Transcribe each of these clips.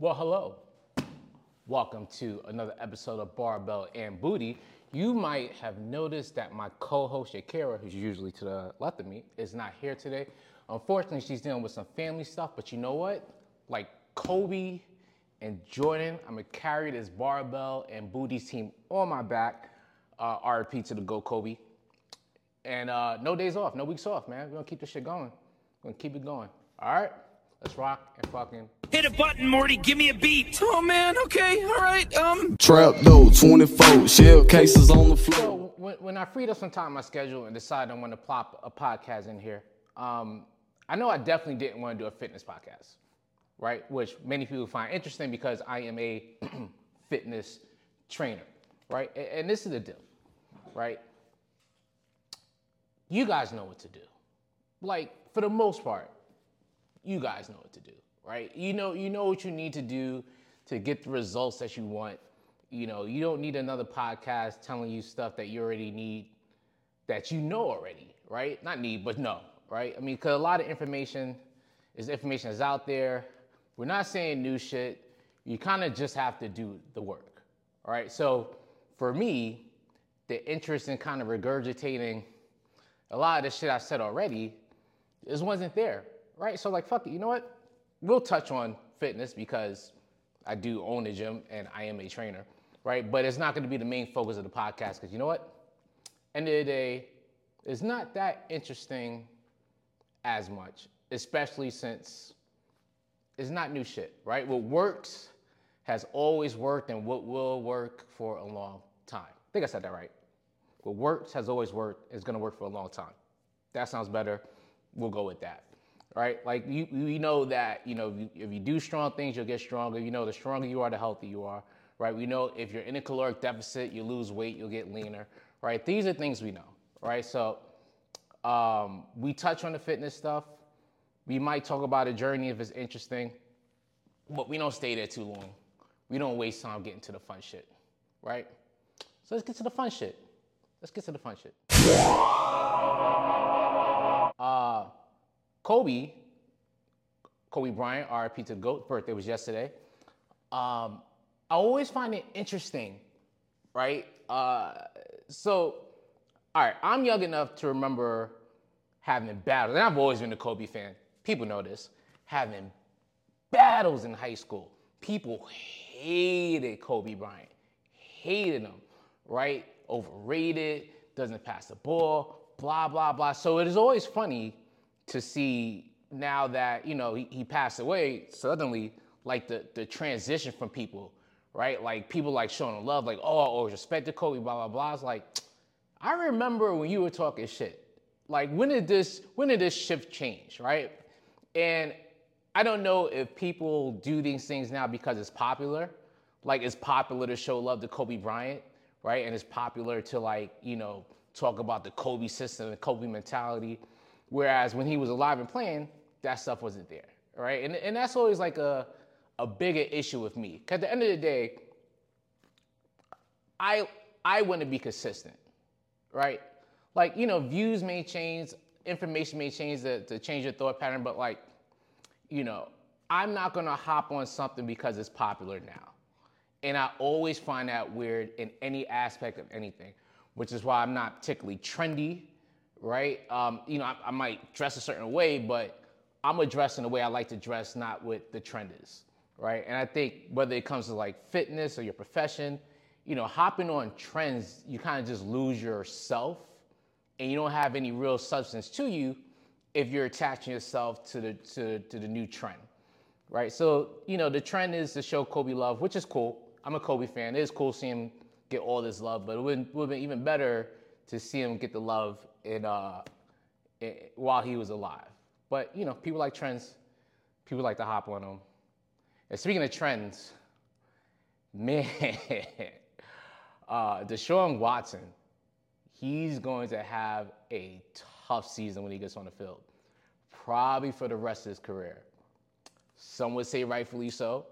Well, hello. Welcome to another episode of Barbell and Booty. You might have noticed that my co-host Shakira, who's usually to the left of me, is not here today. Unfortunately, she's dealing with some family stuff, but you know what? Like Kobe and Jordan, I'm gonna carry this barbell and booty team on my back. Uh, RP to the Go Kobe. And uh, no days off, no weeks off, man. We're gonna keep this shit going. We're gonna keep it going. All right? Let's rock and fucking Hit a button, Morty. Give me a beat. Oh man, okay, all right. Um, Trap though, 24 shell cases on the floor. So when, when I freed up some time on my schedule and decided I want to plop a podcast in here, um, I know I definitely didn't want to do a fitness podcast, right? Which many people find interesting because I am a fitness trainer, right? And, and this is the deal, right? You guys know what to do. Like for the most part, you guys know what to do, right? You know, you know what you need to do to get the results that you want. You know, you don't need another podcast telling you stuff that you already need, that you know already, right? Not need, but know, right? I mean, because a lot of information is information is out there. We're not saying new shit. You kind of just have to do the work, all right? So for me, the interest in kind of regurgitating a lot of the shit I said already just wasn't there, right? So like, fuck it, you know what? We'll touch on fitness because I do own a gym and I am a trainer, right? But it's not going to be the main focus of the podcast because you know what? End of the day, it's not that interesting as much, especially since it's not new shit, right? What works has always worked and what will work for a long time. I think I said that right. What works has always worked is gonna work for a long time. That sounds better. We'll go with that. Right? Like you, you know that you know if you, if you do strong things, you'll get stronger. You know the stronger you are, the healthier you are. Right? We know if you're in a caloric deficit, you lose weight, you'll get leaner. Right? These are things we know. Right? So um, we touch on the fitness stuff. We might talk about a journey if it's interesting, but we don't stay there too long. We don't waste time getting to the fun shit. Right? So let's get to the fun shit. Let's get to the fun shit. Kobe, Kobe Bryant, RIP to GOAT, birthday was yesterday. Um, I always find it interesting, right? Uh, so, all right, I'm young enough to remember having battles, and I've always been a Kobe fan. People know this. Having battles in high school. People hated Kobe Bryant, hated him, right? Overrated, doesn't pass the ball, blah, blah, blah. So it is always funny to see now that, you know, he, he passed away, suddenly, like the, the transition from people, right? Like people like showing love, like, oh, oh I always respected Kobe, blah, blah, blah. It's like, I remember when you were talking shit. Like when did this when did this shift change, right? And I don't know if people do these things now because it's popular. Like it's popular to show love to Kobe Bryant, right? And it's popular to like, you know, talk about the Kobe system and Kobe mentality. Whereas when he was alive and playing, that stuff wasn't there, right? And, and that's always like a, a bigger issue with me. Cause at the end of the day, I I want to be consistent, right? Like, you know, views may change, information may change to, to change your thought pattern, but like, you know, I'm not gonna hop on something because it's popular now. And I always find that weird in any aspect of anything, which is why I'm not particularly trendy, right? Um, you know, I, I might dress a certain way, but I'm gonna dress in the way I like to dress, not what the trend is, right? And I think whether it comes to like fitness or your profession, you know, hopping on trends, you kind of just lose yourself and you don't have any real substance to you if you're attaching yourself to the to, to the new trend right so you know the trend is to show kobe love which is cool i'm a kobe fan it is cool seeing him get all this love but it would have been even better to see him get the love in, uh, in, while he was alive but you know people like trends people like to hop on them and speaking of trends man uh, deshaun watson he's going to have a tough season when he gets on the field, probably for the rest of his career. Some would say rightfully so.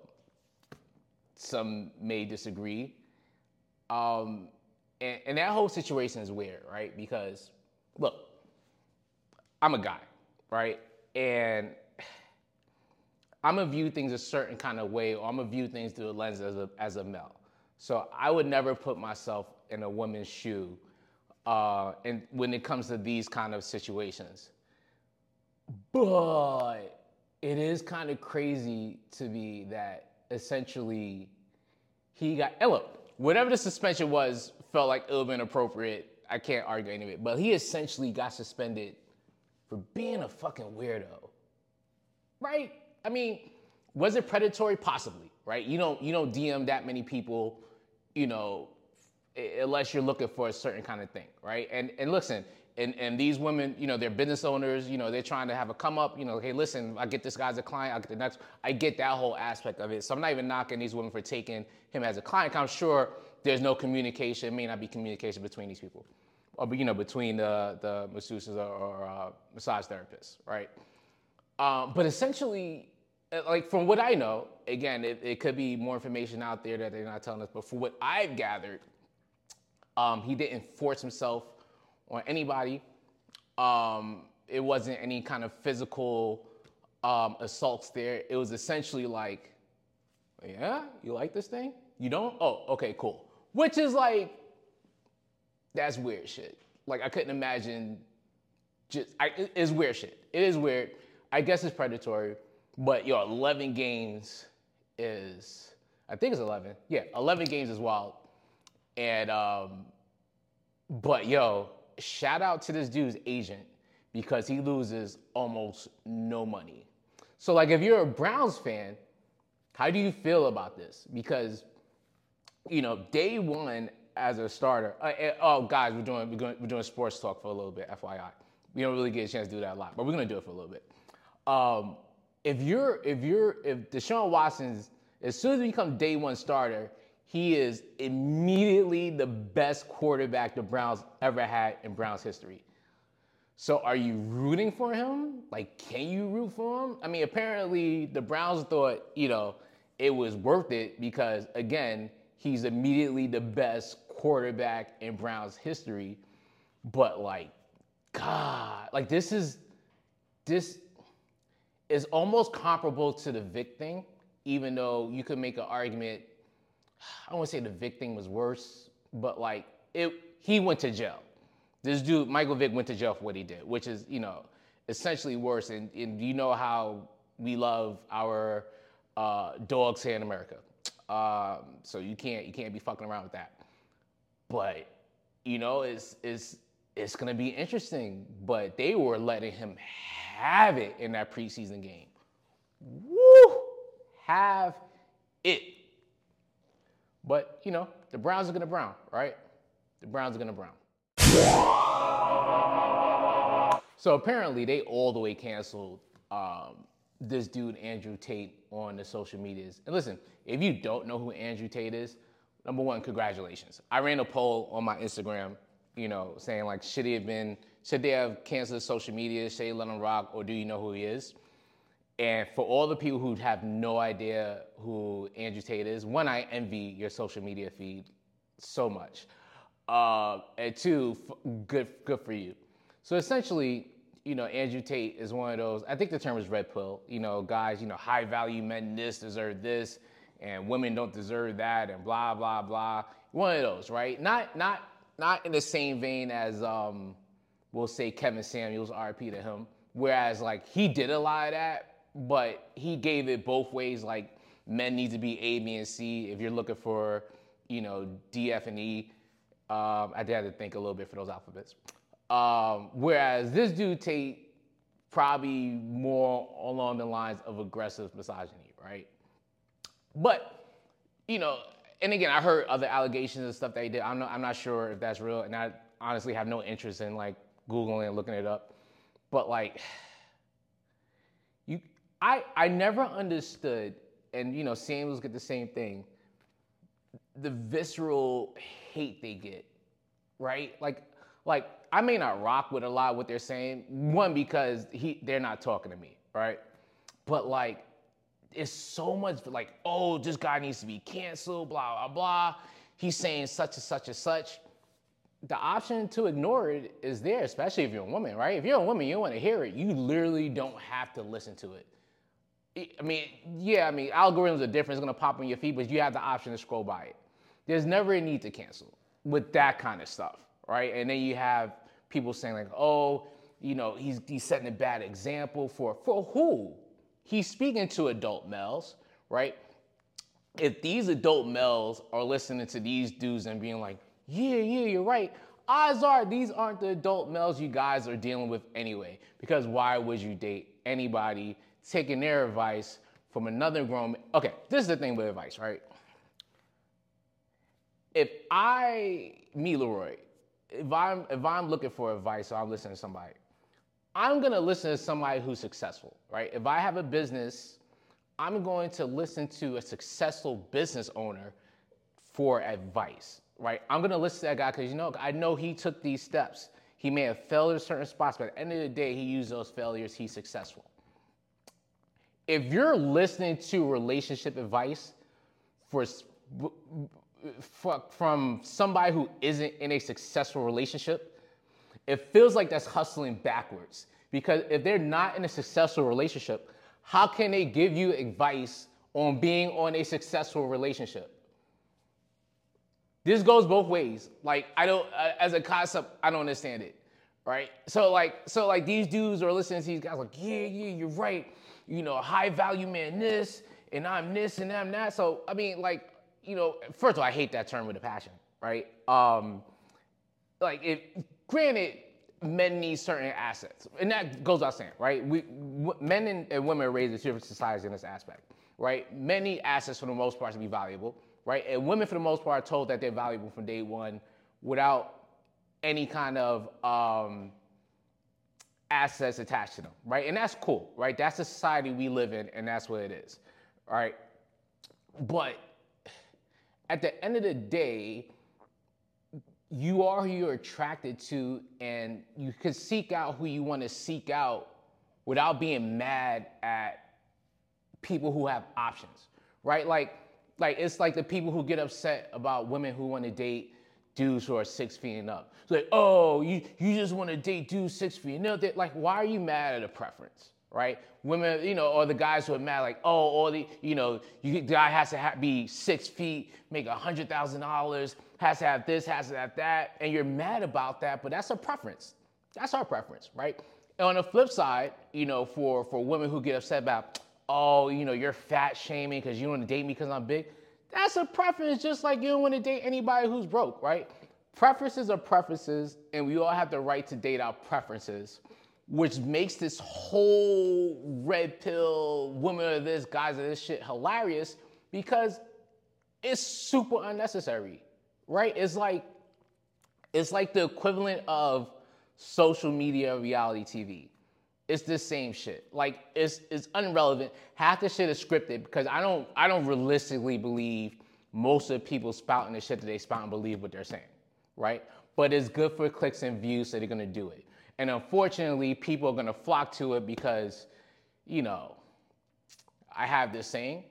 Some may disagree. Um, and, and that whole situation is weird, right? Because, look, I'm a guy, right? And I'm gonna view things a certain kind of way, or I'm gonna view things through the lens as a as a male. So I would never put myself in a woman's shoe, uh, and when it comes to these kind of situations. But it is kind of crazy to me that essentially he got. Look, whatever the suspension was, felt like it would have been appropriate. I can't argue any of it, but he essentially got suspended for being a fucking weirdo, right? I mean, was it predatory? Possibly, right? You don't you don't DM that many people, you know, unless you're looking for a certain kind of thing, right? And and listen, and and these women, you know, they're business owners, you know, they're trying to have a come up, you know, hey, listen, I get this guy as a client, I get the next, I get that whole aspect of it. So I'm not even knocking these women for taking him as a client. I'm sure there's no communication, It may not be communication between these people, or you know, between the the masseuses or, or uh, massage therapists, right? Um, but essentially, uh, like from what I know, again, it, it could be more information out there that they're not telling us. But from what I've gathered, um, he didn't force himself on anybody. Um, it wasn't any kind of physical um, assaults there. It was essentially like, yeah, you like this thing? You don't? Oh, okay, cool. Which is like, that's weird shit. Like I couldn't imagine. Just I, it's weird shit. It is weird. I guess it's predatory, but yo, 11 games is I think it's 11. Yeah, 11 games is wild. And um, but yo, shout out to this dude's agent because he loses almost no money. So like if you're a Browns fan, how do you feel about this? Because you know, day one as a starter. Uh, uh, oh, guys, we're doing we're doing we're doing sports talk for a little bit. FYI, we don't really get a chance to do that a lot, but we're gonna do it for a little bit. Um, if you're if you're if Deshaun Watson's as soon as he becomes day one starter, he is immediately the best quarterback the Browns ever had in Browns history. So are you rooting for him? Like, can you root for him? I mean, apparently the Browns thought, you know, it was worth it because again, he's immediately the best quarterback in Browns history. But like, God, like this is this is almost comparable to the Vick thing, even though you could make an argument. I to say the Vick thing was worse, but like it, he went to jail. This dude, Michael Vick, went to jail for what he did, which is, you know, essentially worse. And, and you know how we love our uh, dogs here in America. Um, so you can't you can't be fucking around with that. But you know, it's it's it's gonna be interesting. But they were letting him have it in that preseason game. Woo! Have it. But you know, the Browns are gonna brown, right? The Browns are gonna brown. So apparently they all the way canceled um, this dude Andrew Tate on the social medias. And listen, if you don't know who Andrew Tate is, number one, congratulations. I ran a poll on my Instagram, you know, saying like, should he have been, should they have canceled social media, should they let him rock, or do you know who he is? And for all the people who have no idea who Andrew Tate is, one, I envy your social media feed so much. Uh, and two, f- good, good for you. So essentially, you know, Andrew Tate is one of those, I think the term is red pill, you know, guys, you know, high value men this deserve this and women don't deserve that and blah, blah, blah. One of those, right? Not, not, not in the same vein as, um, we'll say Kevin Samuels, RP to him. Whereas like he did a lot of that, but he gave it both ways. Like men need to be A, B, and C. If you're looking for, you know, D, F, and E, um, I did have to think a little bit for those alphabets. Um, whereas this dude Tate probably more along the lines of aggressive misogyny, right? But you know, and again, I heard other allegations and stuff that he did. I'm not, I'm not sure if that's real, and I honestly have no interest in like googling and looking it up. But like, you, I, I never understood, and you know, Samuels get the same thing. The visceral hate they get, right? Like, like I may not rock with a lot what they're saying. One because he, they're not talking to me, right? But like, it's so much like, oh, this guy needs to be canceled, blah, blah, blah. He's saying such and such and such. The option to ignore it is there, especially if you're a woman, right? If you're a woman, you want to hear it. You literally don't have to listen to it. I mean, yeah, I mean, algorithms are different. It's gonna pop on your feed, but you have the option to scroll by it. There's never a need to cancel with that kind of stuff, right? And then you have people saying like, oh, you know, he's he's setting a bad example for for who? He's speaking to adult males, right? If these adult males are listening to these dudes and being like, yeah, yeah, you're right. Odds are these aren't the adult males you guys are dealing with anyway. Because why would you date anybody taking their advice from another grown man? Okay, this is the thing with advice, right? If I, me, LaRoy, if I'm if I'm looking for advice or I'm listening to somebody, I'm gonna listen to somebody who's successful, right? If I have a business, I'm going to listen to a successful business owner for advice, right? I'm gonna listen to that guy because you know I know he took these steps. He may have failed at certain spots, but at the end of the day, he used those failures. He's successful. If you're listening to relationship advice for, for from somebody who isn't in a successful relationship, it feels like that's hustling backwards. Because if they're not in a successful relationship, how can they give you advice on being on a successful relationship? This goes both ways. Like I don't, uh, as a concept, I don't understand it, right? So like, so like these dudes are listening to these guys like, yeah, yeah, you're right. You know, high value man, this, and I'm this, and I'm that. So I mean, like, you know, first of all, I hate that term with a passion, right? Um, like, it, granted, men need certain assets, and that goes without saying, right? We w- men and, and women are raised in different societies in this aspect, right? Men need assets for the most part to be valuable right? And women, for the most part, are told that they're valuable from day one without any kind of um, assets attached to them, right? And that's cool, right? That's the society we live in, and that's what it is, right? But at the end of the day, you are who you're attracted to, and you can seek out who you want to seek out without being mad at people who have options, right? Like, like it's like the people who get upset about women who want to date dudes who are six feet and up. It's like, oh, you you just want to date dudes six feet and up. Like, why are you mad at a preference? Right? Women, you know, or the guys who are mad, like, oh, all the, you know, you the guy has to ha- be six feet, make a hundred thousand dollars, has to have this, has to have that, and you're mad about that, but that's a preference. That's our preference, right? And on the flip side, you know, for for women who get upset about, oh, you know, you're fat shaming because you don't want to date me because I'm big. That's a preference, just like you don't want to date anybody who's broke, right? Preferences are preferences, and we all have the right to date our preferences, which makes this whole red pill, women of this, guys of this shit hilarious because it's super unnecessary, right? It's like it's like the equivalent of social media reality TV. It's the same shit. Like it's it's irrelevant. Half the shit is scripted because I don't I don't realistically believe most of the people spouting the shit that they spout and believe what they're saying, right? But it's good for clicks and views, so they're gonna do it. And unfortunately, people are gonna flock to it because, you know, I have this saying: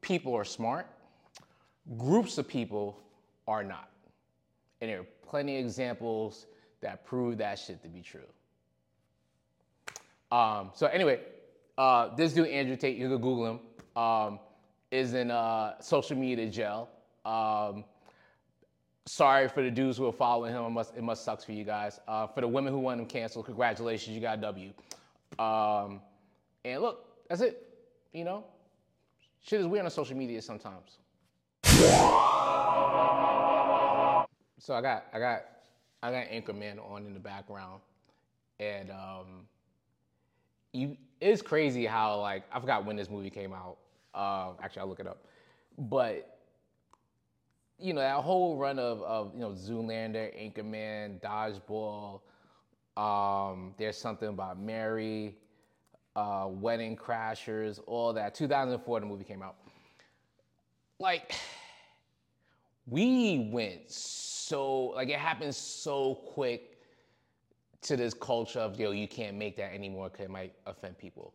people are smart, groups of people are not, and there are plenty of examples that prove that shit to be true. Um, so anyway, uh, this dude Andrew Tate, you can Google him, um, is in uh, social media jail. Um, sorry for the dudes who are following him. It must it must sucks for you guys. Uh, for the women who want him canceled, congratulations, you got W. Um, and look, that's it. You know, shit is weird on social media sometimes. So I got I got I got Anchorman on in the background, and um, you it's crazy how like I forgot when this movie came out. Uh, actually, I'll look it up. But you know that whole run of of you know Zoolander, Anchorman, Dodgeball. Um, there's something about Mary, uh, Wedding Crashers, all that. 2004, the movie came out. Like we went so like it happened so quick to this culture of yo, you can't make that anymore because it might offend people.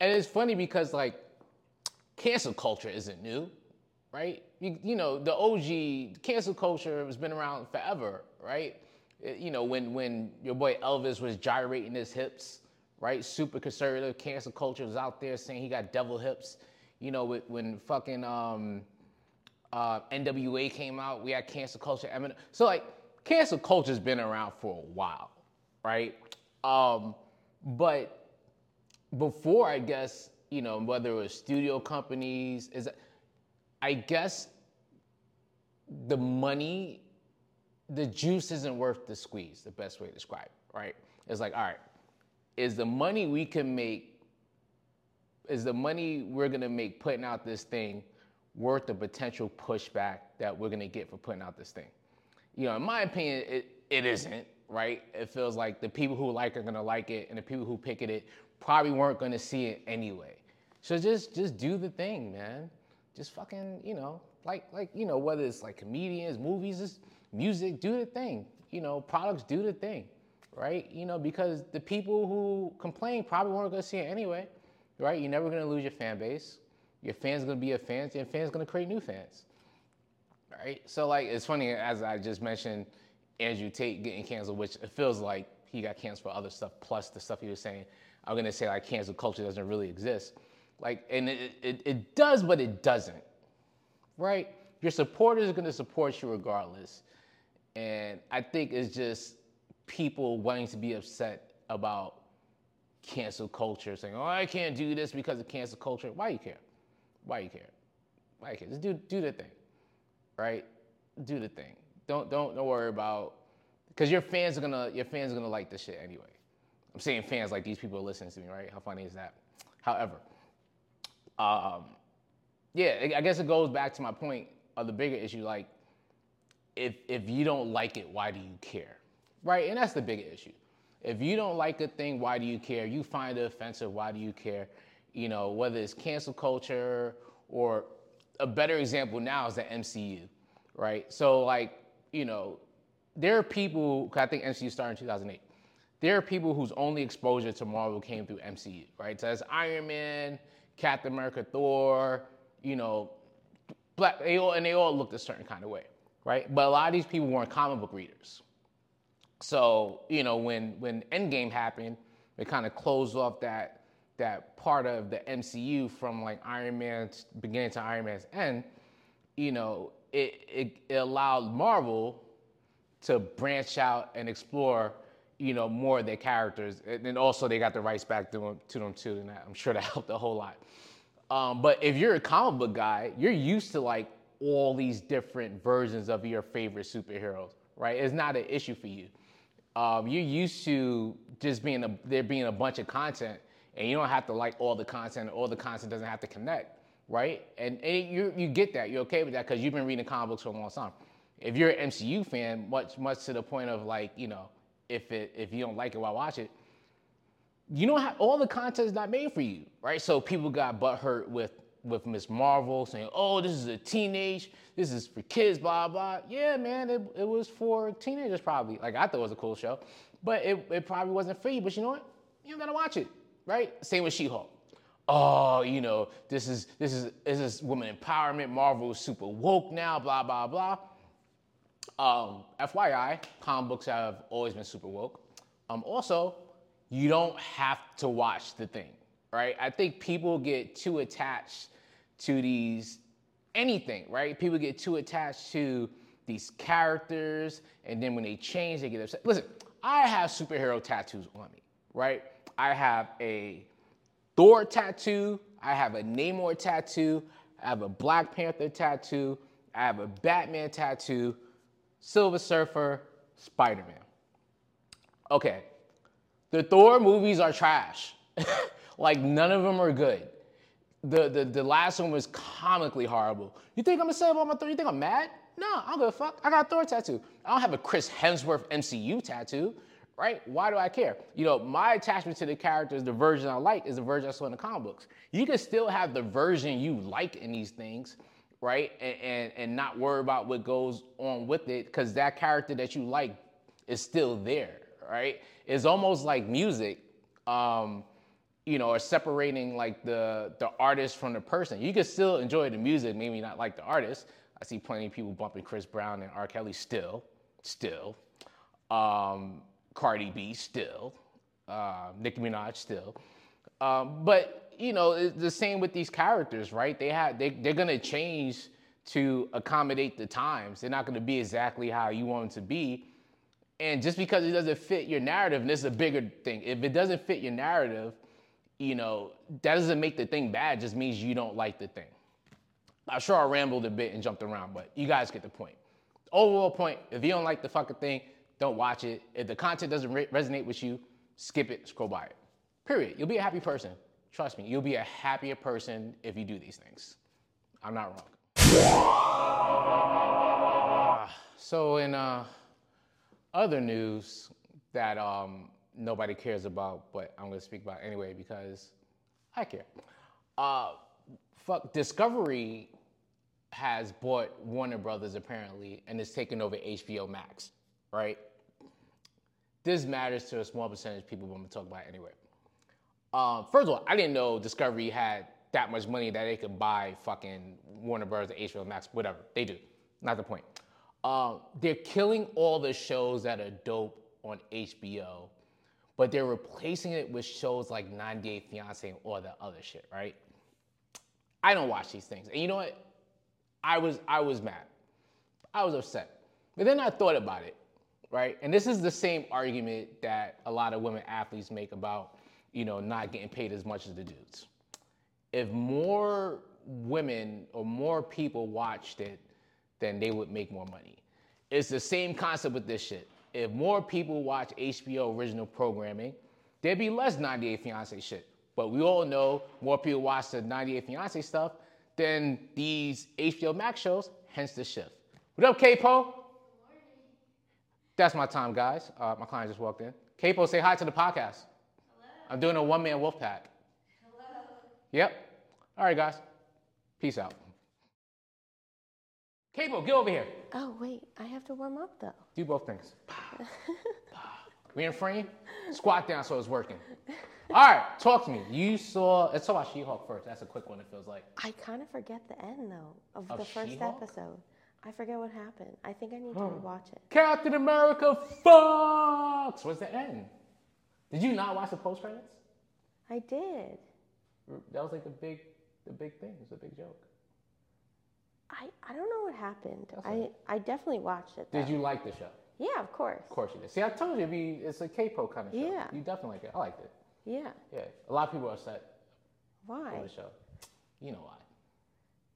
And it's funny because like cancel culture isn't new, right? You, you know, the OG cancel culture has been around forever, right? It, you know, when when your boy Elvis was gyrating his hips, right? Super conservative, cancel culture was out there saying he got devil hips. You know, when fucking um, uh, NWA came out, we had cancel culture. Eminem. So like, cancel culture's been around for a while, right? Um, but before, I guess, you know, whether it was studio companies, is I guess the money, the juice isn't worth the squeeze. The best way to describe, it, right? It's like, all right, is the money we can make, is the money we're gonna make putting out this thing worth the potential pushback that we're gonna get for putting out this thing? You know, in my opinion, it, it isn't, right? It feels like the people who like are gonna like it, and the people who picket it probably weren't gonna see it anyway. So just just do the thing, man. Just fucking, you know, like like you know, whether it's like comedians, movies, just music, do the thing. You know, products do the thing, right? You know, because the people who complain probably weren't gonna see it anyway, right? You're never gonna lose your fan base. Your fans gonna be your fans, and fans gonna create new fans, right? So like, it's funny as I just mentioned, Andrew Tate getting canceled, which it feels like he got canceled for other stuff plus the stuff he was saying. I'm gonna say like cancel culture doesn't really exist, like, and it, it, it does, but it doesn't, right? Your supporters are gonna support you regardless, and I think it's just people wanting to be upset about cancel culture, saying, "Oh, I can't do this because of cancel culture." Why you care? Why you care? Why you care? Just do do the thing, right? Do the thing. Don't don't don't worry about because your fans are gonna your fans are gonna like this shit anyway. I'm saying fans like these people are listening to me, right? How funny is that? However, um, yeah, I guess it goes back to my point of the bigger issue. Like, if if you don't like it, why do you care, right? And that's the bigger issue. If you don't like a thing, why do you care? You find it offensive, why do you care? You know, whether it's cancel culture or a better example now is the MCU, right? So like, you know, there are people. I think MCU started in 2008 there are people whose only exposure to Marvel came through MCU, right? So that's Iron Man, Captain America, Thor, you know, black, they all, and they all looked a certain kind of way, right? But a lot of these people weren't comic book readers. So, you know, when when Endgame happened, it kind of closed off that that part of the MCU from like Iron Man's beginning to Iron Man's end, you know, it, it, it allowed Marvel to branch out and explore you know, more of their characters. And then also they got the rights back to them, to them too, and I'm sure that helped a whole lot. Um, but if you're a comic book guy, you're used to like all these different versions of your favorite superheroes, right? It's not an issue for you. Um, you're used to just being a, there being a bunch of content, and you don't have to like all the content. All the content doesn't have to connect, right? And, and you you get that. You're okay with that because you've been reading comic books for a long time. If you're an MCU fan, much much to the point of like you know if it if you don't like it while watch it, you know how all the content is not made for you, right? So people got butthurt with with Ms. Marvel saying, "Oh, this is a teenage, this is for kids, blah blah." Yeah, man, it, it was for teenagers probably. Like I thought it was a cool show, but it, it probably wasn't for you. But you know what? You gotta watch it, right? Same with She-Hulk. Oh, you know, this is this is this is woman empowerment. Marvel is super woke now, blah blah blah. Um, FYI, comic books have always been super woke. Um, also, you don't have to watch the thing, right? I think people get too attached to these anything, right? People get too attached to these characters, and then when they change, they get upset. Listen, I have superhero tattoos on me, right? I have a Thor tattoo, I have a Namor tattoo, I have a Black Panther tattoo, I have a Batman tattoo, Silver Surfer, Spider Man. Okay, the Thor movies are trash. like none of them are good. The, the the last one was comically horrible. You think I'm gonna say about my Thor? You think I'm mad? No, I don't give a fuck. I got a Thor tattoo. I don't have a Chris Hemsworth MCU tattoo, right? Why do I care? You know, my attachment to the characters, the version I like, is the version I saw in the comic books. You can still have the version you like in these things, right? And, and, and not worry about what goes on with it because that character that you like is still there, right? It's almost like music, um, you know, or separating like the, the artist from the person. You can still enjoy the music, maybe not like the artist. I see plenty of people bumping Chris Brown and R. Kelly still, still. Um, Cardi B still. uh, Nicki Minaj still. Um, but you know, it's the same with these characters, right? They have they they're gonna change to accommodate the times. They're not gonna be exactly how you want them to be. And just because it doesn't fit your narrative, and this is a bigger thing, if it doesn't fit your narrative, you know, that doesn't make the thing bad, just means you don't like the thing. I'm sure I rambled a bit and jumped around, but you guys get the point. Overall point, if you don't like the fucking thing, don't watch it. If the content doesn't re- resonate with you, skip it, scroll by it. Period. You'll be a happy person. Trust me, you'll be a happier person if you do these things. I'm not wrong. So in uh, other news that um, nobody cares about, but I'm gonna speak about anyway because I care. Uh, fuck, Discovery has bought Warner Brothers apparently and is taking over HBO Max, right? This matters to a small percentage of people, but I'm gonna talk about it anyway. Um, first of all, I didn't know Discovery had that much money that they could buy fucking Warner Brothers, HBO Max, whatever. They do. Not the point. Um, they're killing all the shows that are dope on HBO, but they're replacing it with shows like 90 Day Fiance and all the other shit, right? I don't watch these things. And you know what? I was I was mad. I was upset. But then I thought about it, right? And this is the same argument that a lot of women athletes make about, you know, not getting paid as much as the dudes. If more women or more people watched it, then they would make more money. It's the same concept with this shit. If more people watch HBO original programming, there'd be less 90 Day Fiance shit. But we all know more people watch the 90 Day Fiance stuff than these HBO Max shows, hence the shift. What up, Capo? That's my time, guys. Uh, my client just walked in. Capo, say hi to the podcast. I'm doing a one man wolf pack. Hello. Yep. All right, guys. Peace out. Cable, get over here. Oh, wait, I have to warm up though. Do both things. we in frame? Squat down so it's working. All right, talk to me. You saw, let's talk about She Hulk first. That's a quick one, it feels like. I kind of forget the end though of, Of the first She-Hulk? episode. I forget what happened. I think I need to rewatch it. Captain America fucks! What's the end? Did you not watch the post credits? I did. That was like the big, the big thing. It was a big joke. I, I don't know what happened. That's I, all right. I definitely watched it. Did you like the show? Yeah, of course. Of course you did. See, I told you it'd be, it's a capo kind of show. Yeah. You definitely like it. I liked it. Yeah. Yeah. A lot of people are upset Why? for the show. You know why?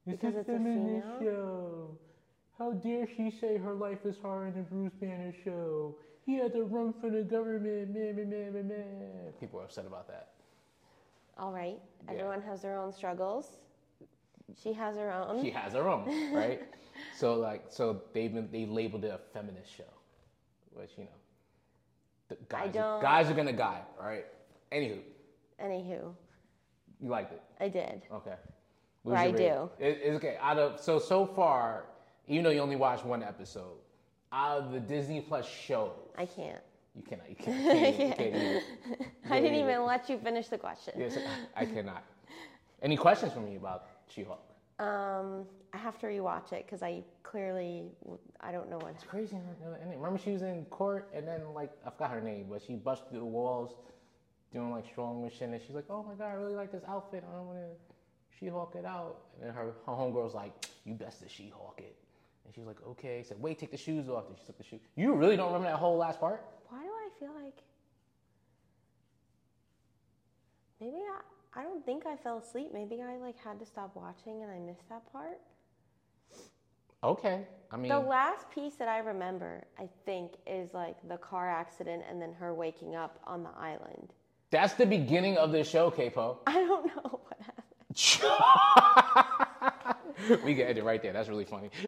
Because it's a female? Dare she say her life is harder than Bruce Banner show? He had to run for the government. Man, man, man, man, man. People are upset about that. All right. Yeah. Everyone has their own struggles. She has her own. She has her own, right? so like, so they've been they labeled it a feminist show, which you know, the guys, don't- guys are gonna guy, right? Anywho, Anywho, you liked it, I did. okay? Or What was I rating? do. It- it's okay. Out of so so far, even though you only watched one episode, out of the Disney Plus shows, I can't. you cannot, you can't, you can't, you can't I didn't even- let you finish the question. Yes, I cannot. Any questions for me about She-Hulk? Um, I have to rewatch it because I clearly I don't know what. It's crazy. And remember, she was in court, and then like I forgot her name, but she busted through the walls, doing like strong shit, and she's like, "Oh my god, I really like this outfit. I don't want to She-Hulk it out." And then her, her homegirl's like, "You best to She-Hulk it." And she was like, "Okay." Said, "Wait, take the shoes off." And she took the shoes. You really don't remember that whole last part? Why do I feel like maybe I I don't think I fell asleep. Maybe I like had to stop watching and I missed that part. Okay. I mean, The last piece that I remember, I think, is like the car accident and then her waking up on the island. that's the beginning of the show, Capo. I don't know what happened. we can end it right there. That's really funny.